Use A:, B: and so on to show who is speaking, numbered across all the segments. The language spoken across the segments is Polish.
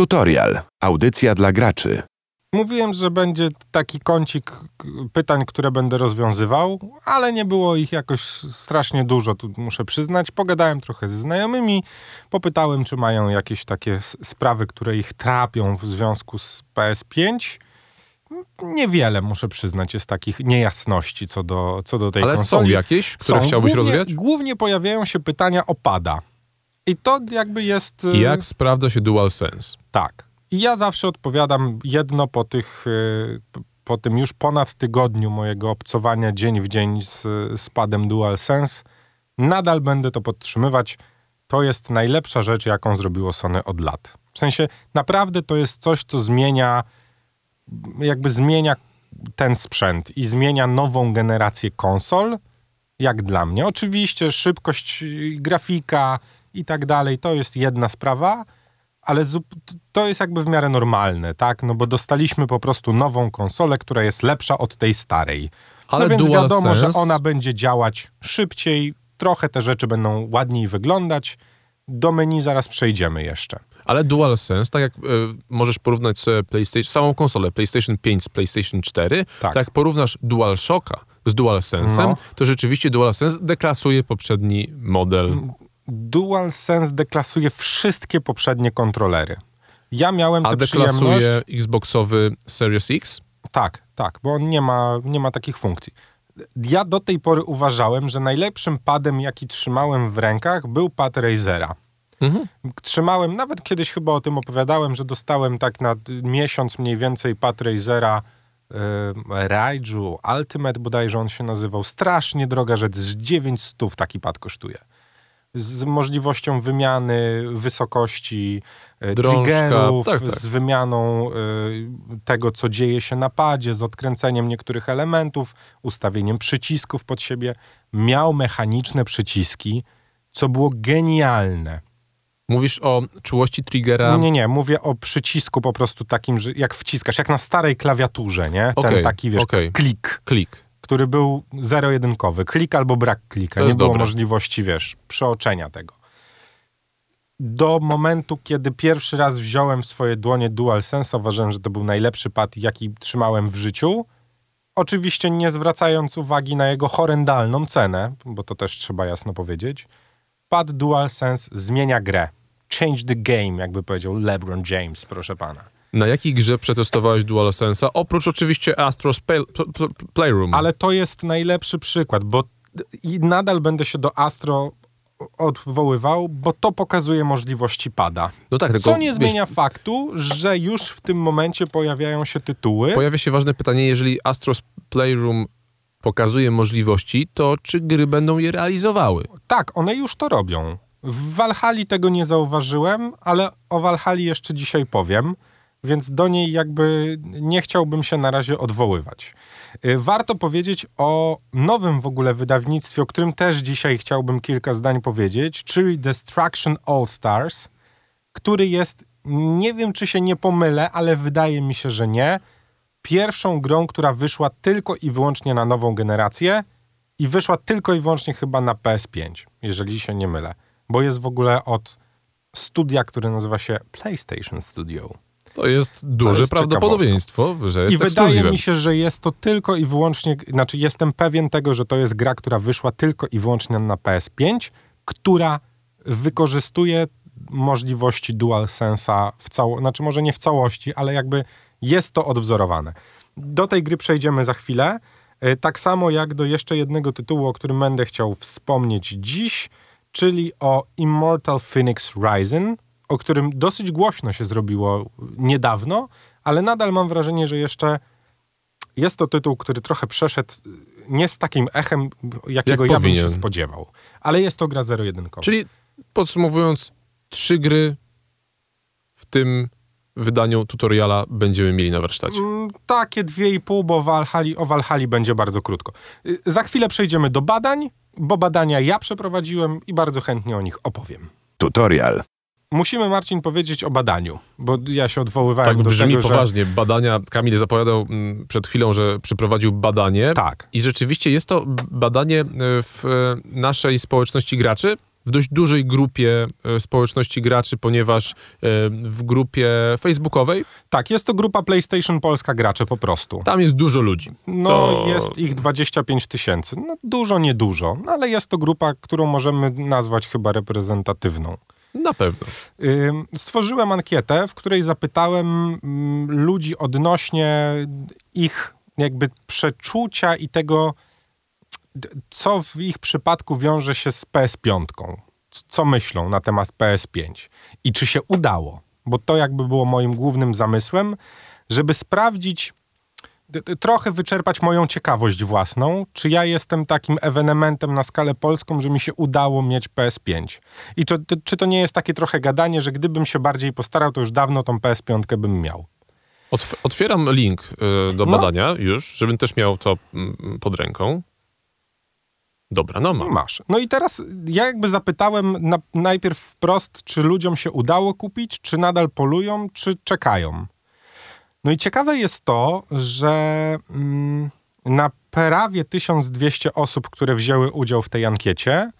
A: Tutorial. Audycja dla graczy.
B: Mówiłem, że będzie taki kącik pytań, które będę rozwiązywał, ale nie było ich jakoś strasznie dużo, tu muszę przyznać. Pogadałem trochę ze znajomymi, popytałem, czy mają jakieś takie sprawy, które ich trapią w związku z PS5. Niewiele, muszę przyznać, jest takich niejasności co do, co do tej
C: Ale są
B: konsoli.
C: jakieś, które
B: Są.
C: chciałbyś
B: głównie,
C: rozwiać?
B: Głównie pojawiają się pytania o pada. I to jakby jest... y,
C: Jak sprawdza się DualSense?
B: tak. I ja zawsze odpowiadam jedno po tych, y, po tym już ponad tygodniu mojego obcowania dzień w dzień z, z padem DualSense. Nadal będę to podtrzymywać. To jest najlepsza rzecz, jaką zrobiło Sony od lat. W sensie naprawdę to jest coś, co zmienia, jakby zmienia ten sprzęt i zmienia nową generację konsol, jak dla mnie. Oczywiście szybkość y, grafika i tak dalej, to jest jedna sprawa, ale to jest jakby w miarę normalne, tak? No bo dostaliśmy po prostu nową konsolę, która jest lepsza od tej starej.
C: Ale
B: no więc wiadomo, że
C: DualSense-
B: ona będzie działać szybciej, trochę te rzeczy będą ładniej wyglądać. Do menu zaraz przejdziemy jeszcze.
C: Ale DualSense, tak jak y, możesz porównać sobie PlayStation, samą konsolę PlayStation 5 z PlayStation 4,
B: Tak.
C: tak, jak porównasz DualShocka z DualSense'em,
B: No.
C: to rzeczywiście DualSense deklasuje poprzedni model.
B: DualSense deklasuje wszystkie poprzednie kontrolery. Ja miałem
C: A
B: tę przyjemność...
C: deklasuje Xboxowy Series X?
B: Tak, tak, bo on nie ma, nie ma takich funkcji. Ja do tej pory uważałem, że najlepszym padem, jaki trzymałem w rękach, był pad Razera.
C: Mhm.
B: Trzymałem, nawet kiedyś chyba o tym opowiadałem, że dostałem tak na miesiąc mniej więcej pad Razera yy, Raiju Ultimate bodajże on się nazywał. Strasznie droga rzecz, z 900 taki pad kosztuje. Z możliwością wymiany wysokości e,
C: Drążka,
B: triggerów,
C: tak, tak.
B: z wymianą y, tego, co dzieje się na padzie, z odkręceniem niektórych elementów, ustawieniem przycisków pod siebie. Miał mechaniczne przyciski, co było genialne.
C: Mówisz o czułości triggera.
B: Nie, nie, mówię o przycisku po prostu takim, że jak wciskasz, jak na starej klawiaturze, nie? Ten taki, wiesz,
C: okej.
B: klik,
C: Klik.
B: Który był zero-jedynkowy. Klik albo brak klika. Nie było
C: dobre.
B: możliwości, wiesz, przeoczenia tego. Do momentu, kiedy pierwszy raz wziąłem swoje dłonie DualSense, uważałem, że to był najlepszy pad, jaki trzymałem w życiu. Oczywiście nie zwracając uwagi na jego horrendalną cenę, bo to też trzeba jasno powiedzieć. Pad DualSense zmienia grę. Change the game, jakby powiedział LeBron James, proszę pana.
C: Na jakiej grze przetestowałeś DualSense'a? Oprócz oczywiście Astro's Play, Pl- Pl- Playroom.
B: Ale to jest najlepszy przykład, bo nadal będę się do Astro odwoływał, bo to pokazuje możliwości pada.
C: no tak, tylko
B: Co nie zmienia faktu, że już w tym momencie pojawiają się tytuły.
C: pojawia się ważne pytanie, jeżeli Astro's Playroom pokazuje możliwości, to czy gry będą je realizowały?
B: Tak, one już to robią. W Valhalla tego nie zauważyłem, ale o Valhalla jeszcze dzisiaj powiem, więc do niej jakby nie chciałbym się na razie odwoływać. Y, Warto powiedzieć o nowym w ogóle wydawnictwie, o którym też dzisiaj chciałbym kilka zdań powiedzieć, czyli Destruction All Stars, który jest, nie wiem czy się nie pomylę, ale wydaje mi się, że nie, pierwszą grą, która wyszła tylko i wyłącznie na nową generację i wyszła tylko i wyłącznie chyba na PS5, jeżeli się nie mylę, bo jest w ogóle od studia, które nazywa się PlayStation Studio.
C: To jest duże
B: jest
C: prawdopodobieństwo, że jest
B: I wydaje mi się, że jest to tylko i wyłącznie, znaczy jestem pewien tego, że to jest gra, która wyszła tylko i wyłącznie na PS5, która wykorzystuje możliwości DualSense'a w całości, znaczy może nie w całości, ale jakby jest to odwzorowane. Do tej gry przejdziemy za chwilę. E, Tak samo jak do jeszcze jednego tytułu, o którym będę chciał wspomnieć dziś, czyli o Immortal Phoenix Rising, o którym dosyć głośno się zrobiło niedawno, ale nadal mam wrażenie, że jeszcze jest to tytuł, który trochę przeszedł y, nie z takim echem, jakiego
C: Jak
B: ja bym się
C: powinien.
B: spodziewał. Ale jest to gra zero-jedynkowa.
C: Czyli podsumowując, trzy gry w tym wydaniu tutoriala będziemy mieli na warsztacie.
B: Mm, Takie dwie i pół, bo o Valhalla będzie bardzo krótko. Y, Za chwilę przejdziemy do badań, bo badania ja przeprowadziłem i bardzo chętnie o nich opowiem.
A: Tutorial.
B: Musimy, Marcin, powiedzieć o badaniu, bo ja się odwoływałem
C: Tak
B: do
C: brzmi
B: tego,
C: poważnie. Badania, Kamil zapowiadał mm, przed chwilą, że przeprowadził badanie.
B: że... Tak.
C: I rzeczywiście jest to badanie e, w e, naszej społeczności graczy, w dość dużej grupie e, społeczności graczy, ponieważ w grupie facebookowej
B: Tak, jest to grupa PlayStation Polska Gracze po prostu.
C: tam jest dużo ludzi.
B: No,
C: To-
B: jest ich 25 tysięcy. No, dużo, niedużo, no, ale jest to grupa, którą możemy nazwać chyba reprezentatywną.
C: Na pewno.
B: Stworzyłem ankietę, w której zapytałem mm, ludzi odnośnie ich jakby przeczucia i tego, co w ich przypadku wiąże się z PS5. C- Co myślą na temat PS5 i czy się udało. Bo to jakby było moim głównym zamysłem, żeby sprawdzić, trochę wyczerpać moją ciekawość własną, czy ja jestem takim ewenementem na skalę polską, że mi się udało mieć PS5. I czy, czy to nie jest takie trochę gadanie, że gdybym się bardziej postarał, to już dawno tą PS5 bym miał.
C: Otw- otwieram link y, do
B: No.
C: badania już, żebym też miał to mm, pod ręką. Dobra, no mam.
B: Masz. No i teraz ja jakby zapytałem na, najpierw wprost, czy ludziom się udało kupić, czy nadal polują, czy czekają. No i ciekawe jest to, że mm, na prawie 1200 osób, które wzięły udział w tej ankiecie,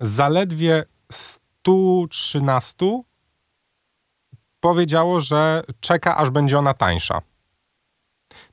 B: zaledwie 113 powiedziało, że czeka, aż będzie ona tańsza.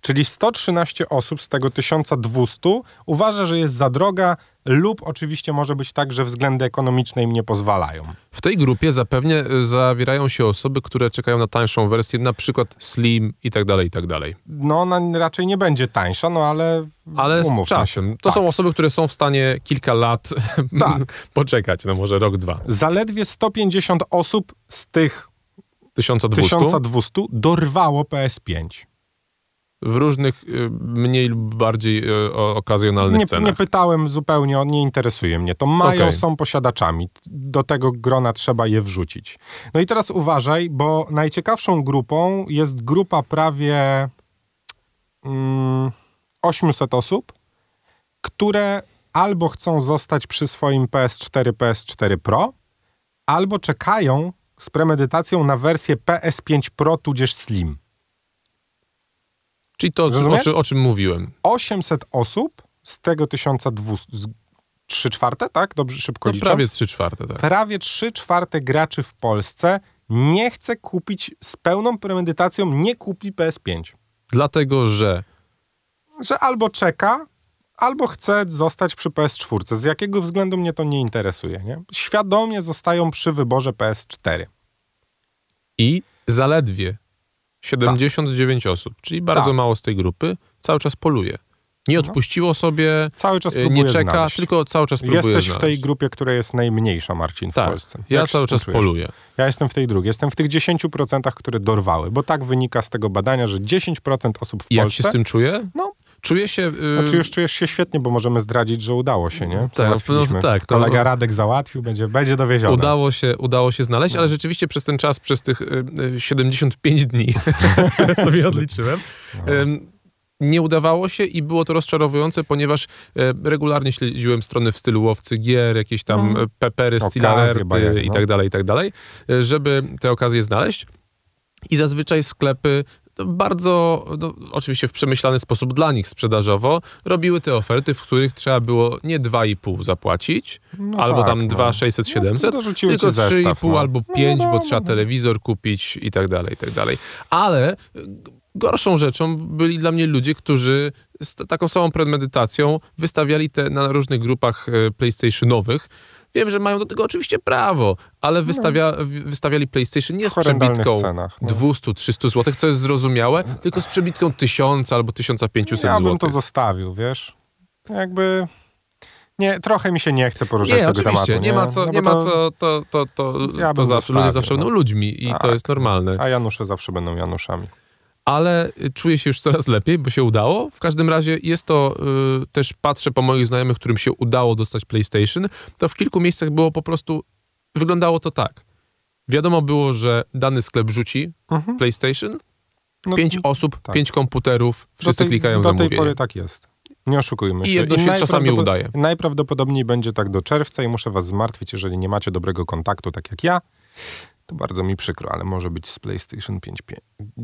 B: Czyli 113 osób z tego 1200 uważa, że jest za droga, lub oczywiście może być tak, że względy ekonomiczne im nie pozwalają.
C: W tej grupie zapewnie y, zawierają się osoby, które czekają na tańszą wersję, na przykład Slim i tak dalej, i tak dalej.
B: No ona raczej nie będzie tańsza, no ale.
C: Ale z czasem.
B: się.
C: To
B: Tak.
C: są osoby, które są w stanie kilka lat
B: Tak.
C: poczekać, no może rok, dwa.
B: Zaledwie 150 osób z tych
C: 1200
B: 1200 dorwało PS5.
C: W różnych y, mniej lub bardziej y, okazjonalnych
B: Nie,
C: cenach.
B: nie pytałem zupełnie, nie interesuje mnie. To mają,
C: Okej.
B: są posiadaczami. Do tego grona trzeba je wrzucić. No i teraz uważaj, bo najciekawszą grupą jest grupa prawie mm, 800 osób, które albo chcą zostać przy swoim PS4, PS4 Pro, albo czekają z premedytacją na wersję PS5 Pro tudzież Slim.
C: Czyli to, o, czym- o, czym- mówiłem.
B: 800 osób z tego 1200, z 3 czwarte, tak? Dobrze, szybko licząc.
C: prawie 3 czwarte, tak.
B: prawie 3 czwarte graczy w Polsce nie chce kupić z pełną premedytacją, nie kupi PS5.
C: Dlatego, że
B: Że albo czeka, albo chce zostać przy PS4. Z jakiego względu mnie to nie interesuje, nie? Świadomie zostają przy wyborze PS4.
C: i zaledwie 79 osób, czyli bardzo
B: Tak.
C: mało z tej grupy, cały czas poluje. Nie
B: No.
C: odpuściło sobie,
B: Cały czas próbuję
C: nie czeka,
B: znaleźć.
C: tylko cały czas próbuje
B: Jesteś
C: znaleźć.
B: w tej grupie, która jest najmniejsza, Marcin, w
C: tak,
B: Polsce.
C: ja
B: Jak się
C: cały czas poluję.
B: Ja jestem w tej drugiej. Jestem w tych 10%, które dorwały, bo tak wynika z tego badania, że 10% osób w
C: I jak
B: Polsce...
C: się z tym czuję?
B: No.
C: Czuję się... y,
B: Znaczy już czujesz się świetnie, bo możemy zdradzić, że udało się, nie?
C: Tak, no tak, to-
B: Kolega Radek załatwił, będzie, będzie dowiezione.
C: Udało się, udało się znaleźć,
B: No.
C: ale rzeczywiście przez ten czas, przez tych y, y, 75 dni, które sobie odliczyłem,
B: No.
C: nie udawało się i było to rozczarowujące, ponieważ y, regularnie śledziłem strony w stylu łowcy gier, jakieś tam
B: Mhm.
C: mm. pepery,
B: Okazje,
C: steel alerty
B: bajery,
C: i
B: no.
C: tak dalej, i tak dalej, y, żeby te okazje znaleźć. I zazwyczaj sklepy no, bardzo, no, oczywiście w przemyślany sposób dla nich sprzedażowo, robiły te oferty, w których trzeba było nie 2,5 zapłacić,
B: No
C: albo
B: tak,
C: tam
B: no.
C: 2, 600, 700,
B: No,
C: tylko
B: ci zestaw,
C: 3,5
B: no.
C: albo
B: No
C: 5, bo
B: wiadomo,
C: trzeba
B: no.
C: telewizor kupić i tak dalej, i tak dalej. Ale y, gorszą rzeczą byli dla mnie ludzie, którzy z taką samą premedytacją wystawiali te na różnych grupach y, PlayStationowych. Wiem, że mają do tego oczywiście prawo, ale wystawia, w- wystawiali PlayStation nie z przebitką
B: cenach, no.
C: 200-300 zł, co jest zrozumiałe, tylko z przebitką 1000 albo 1500
B: Ja bym
C: zł.
B: to zostawił, wiesz? Jakby... Nie, trochę mi się nie chce poruszać
C: Nie,
B: tego
C: oczywiście,
B: tematu.
C: nie ma co,
B: No
C: nie
B: bo
C: ma
B: to-
C: co, to, to, to,
B: Ja
C: to zawsze, ludzie zawsze
B: no.
C: będą ludźmi i to
B: Tak.
C: jest normalne.
B: A Janusze zawsze będą Januszami.
C: Ale czuję się już coraz lepiej, bo się udało. W każdym razie jest to, y, też patrzę po moich znajomych, którym się udało dostać PlayStation, to w kilku miejscach było po prostu, wyglądało to tak. Wiadomo było, że dany sklep rzuci
B: Mhm.
C: PlayStation,
B: No,
C: pięć osób,
B: tak.
C: pięć komputerów,
B: do
C: wszyscy
B: tej,
C: klikają
B: Do tej
C: zamówienie.
B: pory tak jest. Nie oszukujmy
C: I
B: się.
C: jedno się czasami
B: najprawdopod-
C: udaje.
B: Najprawdopodobniej będzie tak do czerwca i muszę was zmartwić, jeżeli nie macie dobrego kontaktu, tak jak ja. To bardzo mi przykro, ale może być z PlayStation 5 pie-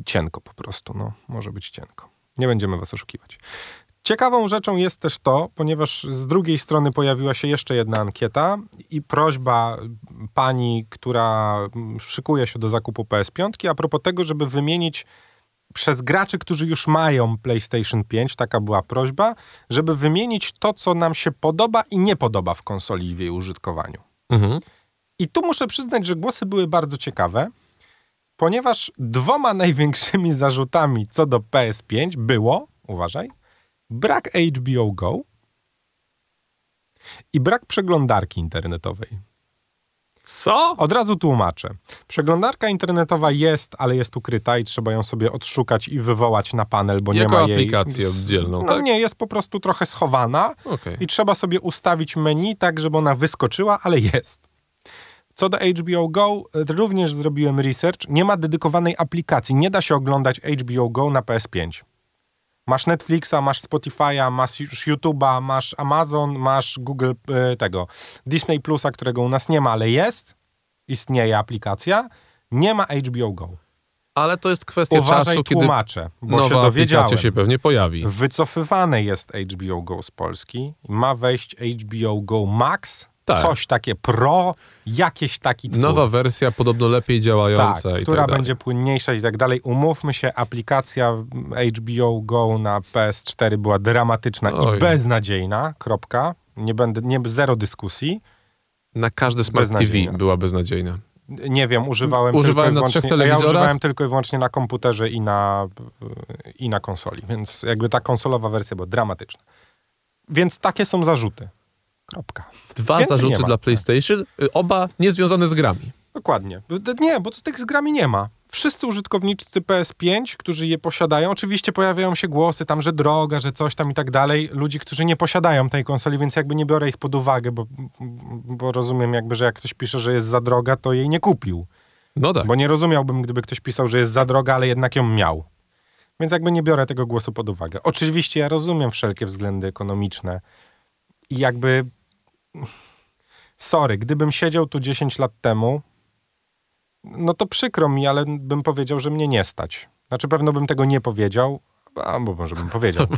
B: cienko po prostu. No, może być cienko. Nie będziemy was oszukiwać. Ciekawą rzeczą jest też to, ponieważ z drugiej strony pojawiła się jeszcze jedna ankieta i prośba pani, która szykuje się do zakupu PS5, a propos tego, żeby wymienić przez graczy, którzy już mają PlayStation 5, taka była prośba, żeby wymienić to, co nam się podoba i nie podoba w konsoli i w jej użytkowaniu.
C: Mhm.
B: I tu muszę przyznać, że głosy były bardzo ciekawe, ponieważ dwoma największymi zarzutami co do PS5 było, uważaj, brak HBO Go i brak przeglądarki internetowej.
C: Co?
B: Od razu tłumaczę. Przeglądarka internetowa jest, ale jest ukryta i trzeba ją sobie odszukać i wywołać na panel, bo
C: Jako
B: nie ma jej...
C: aplikację oddzielną,
B: No
C: tak?
B: nie, jest po prostu trochę schowana
C: Okej.
B: i trzeba sobie ustawić menu tak, żeby ona wyskoczyła, ale jest. Co do HBO Go, również zrobiłem research. Nie ma dedykowanej aplikacji. Nie da się oglądać HBO Go na PS5. Masz Netflixa, masz Spotify'a, masz YouTube'a, masz Amazon, masz Google e, tego, Disney Plusa, którego u nas nie ma, ale jest, istnieje aplikacja. Nie ma HBO Go.
C: Ale to jest kwestia
B: Uważaj,
C: czasu, kiedy
B: tłumaczę, bo
C: nowa
B: się dowiedziałem.
C: się pewnie pojawi.
B: Wycofywane jest HBO Go z Polski. Ma wejść HBO Go Max,
C: Tak.
B: coś takie pro, jakieś taki twór.
C: Nowa wersja, podobno lepiej działająca
B: tak,
C: i
B: która
C: tak
B: będzie płynniejsza i tak dalej. Umówmy się, aplikacja HBO Go na PS4 była dramatyczna
C: Oj.
B: i beznadziejna, kropka. Nie będę, nie, zero dyskusji.
C: Na każdy Smart TV była beznadziejna.
B: Nie wiem, używałem
C: Używałem na trzech telewizorach?
B: Ja używałem tylko i wyłącznie na komputerze i na, i na konsoli, więc jakby ta konsolowa wersja była dramatyczna. Więc takie są zarzuty. Kropka.
C: Dwa
B: Więcej
C: zarzuty dla PlayStation, y, oba niezwiązane z grami.
B: Dokładnie. Nie, bo tych z grami nie ma. Wszyscy użytkownicy PS5, którzy je posiadają, oczywiście pojawiają się głosy tam, że droga, że coś tam i tak dalej. Ludzi, którzy nie posiadają tej konsoli, więc jakby nie biorę ich pod uwagę, bo, bo rozumiem jakby, że jak ktoś pisze, że jest za droga, to jej nie kupił.
C: No tak.
B: Bo nie rozumiałbym, gdyby ktoś pisał, że jest za droga, ale jednak ją miał. Więc jakby nie biorę tego głosu pod uwagę. Oczywiście ja rozumiem wszelkie względy ekonomiczne i jakby... Sorry, gdybym siedział tu 10 lat temu, no to przykro mi, ale bym powiedział, że mnie nie stać. Znaczy pewno bym tego nie powiedział, albo może bym powiedział.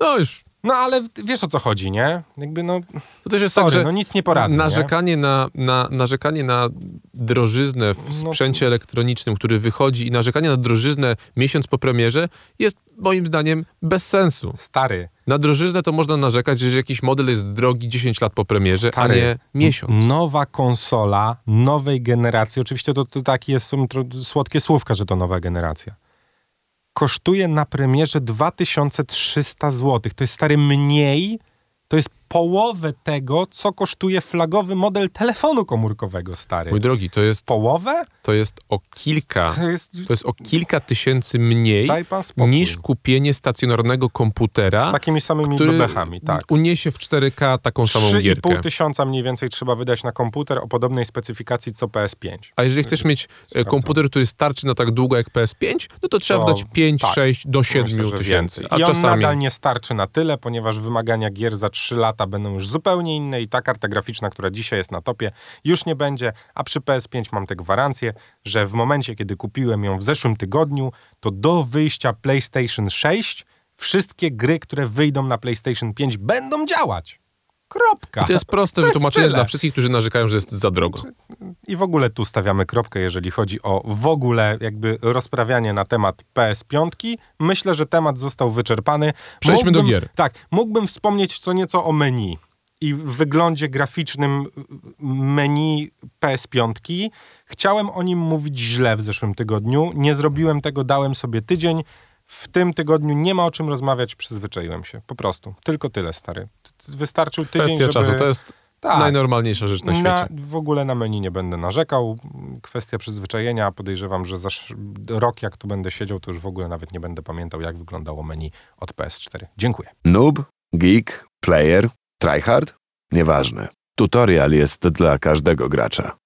C: No już.
B: No ale wiesz o co chodzi, nie? Jakby no,
C: To też jest
B: sorry,
C: tak, że
B: no nic nie poradzę, nie?
C: narzekanie, na, na, narzekanie na drożyznę w
B: No-
C: sprzęcie elektronicznym, który wychodzi i narzekanie na drożyznę miesiąc po premierze jest moim zdaniem bez sensu.
B: Stary,
C: Na drożyznę to można narzekać, że jakiś model jest drogi 10 lat po premierze,
B: Stary,
C: a nie miesiąc.
B: Nowa konsola nowej generacji, oczywiście to, to takie są słodkie słówka, że to nowa generacja. Kosztuje na premierze 2300 zł. To jest stary mniej, to jest połowę tego, co kosztuje flagowy model telefonu komórkowego, stary.
C: Mój drogi, to jest,
B: Połowę?
C: to jest o kilka,
B: To jest...
C: to jest o kilka tysięcy mniej niż kupienie stacjonarnego komputera,
B: Z takimi samymi
C: który
B: bebechami, tak.
C: uniesie w 4K taką samą gierkę.
B: 3,5 tysiąca mniej więcej trzeba wydać na komputer o podobnej specyfikacji co PS5.
C: A jeżeli chcesz mieć e,
B: Sprawdzam.
C: komputer, który starczy na tak długo jak PS5, no to trzeba
B: To
C: wydać 5,
B: tak,
C: 6 do 7
B: Myślę,
C: tysięcy. A
B: I on
C: czasami.
B: nadal nie starczy na tyle, ponieważ wymagania gier za 3 lata będą już zupełnie inne i ta karta graficzna, która dzisiaj jest na topie, już nie będzie, a przy PS5 mam tę gwarancję, że w momencie, kiedy kupiłem ją w zeszłym tygodniu, to do wyjścia PlayStation 6 wszystkie gry, które wyjdą na PlayStation 5 będą działać. Kropka.
C: I to jest proste
B: To
C: wytłumaczenie dla wszystkich, którzy narzekają, że jest za drogo.
B: I w ogóle tu stawiamy kropkę, jeżeli chodzi o w ogóle jakby rozprawianie na temat PS5. Myślę, że temat został wyczerpany.
C: Przejdźmy do
B: Mógłbym-
C: gier.
B: Tak, mógłbym wspomnieć co nieco o menu i w wyglądzie graficznym menu PS5. Chciałem o nim mówić źle w zeszłym tygodniu. Nie zrobiłem tego, dałem sobie tydzień. W tym tygodniu nie ma o czym rozmawiać, przyzwyczaiłem się. Po prostu. Tylko tyle, stary. Wystarczył tydzień,
C: Kwestia
B: żeby...
C: czasu to jest
B: Tak.
C: najnormalniejsza rzecz na świecie.
B: Na, w ogóle na menu nie będę narzekał. Kwestia przyzwyczajenia. Podejrzewam, że za rok, jak tu będę siedział, to już w ogóle nawet nie będę pamiętał, jak wyglądało menu od PS4. Dziękuję.
A: Noob, geek, player, tryhard? Nieważne. Tutorial jest dla każdego gracza.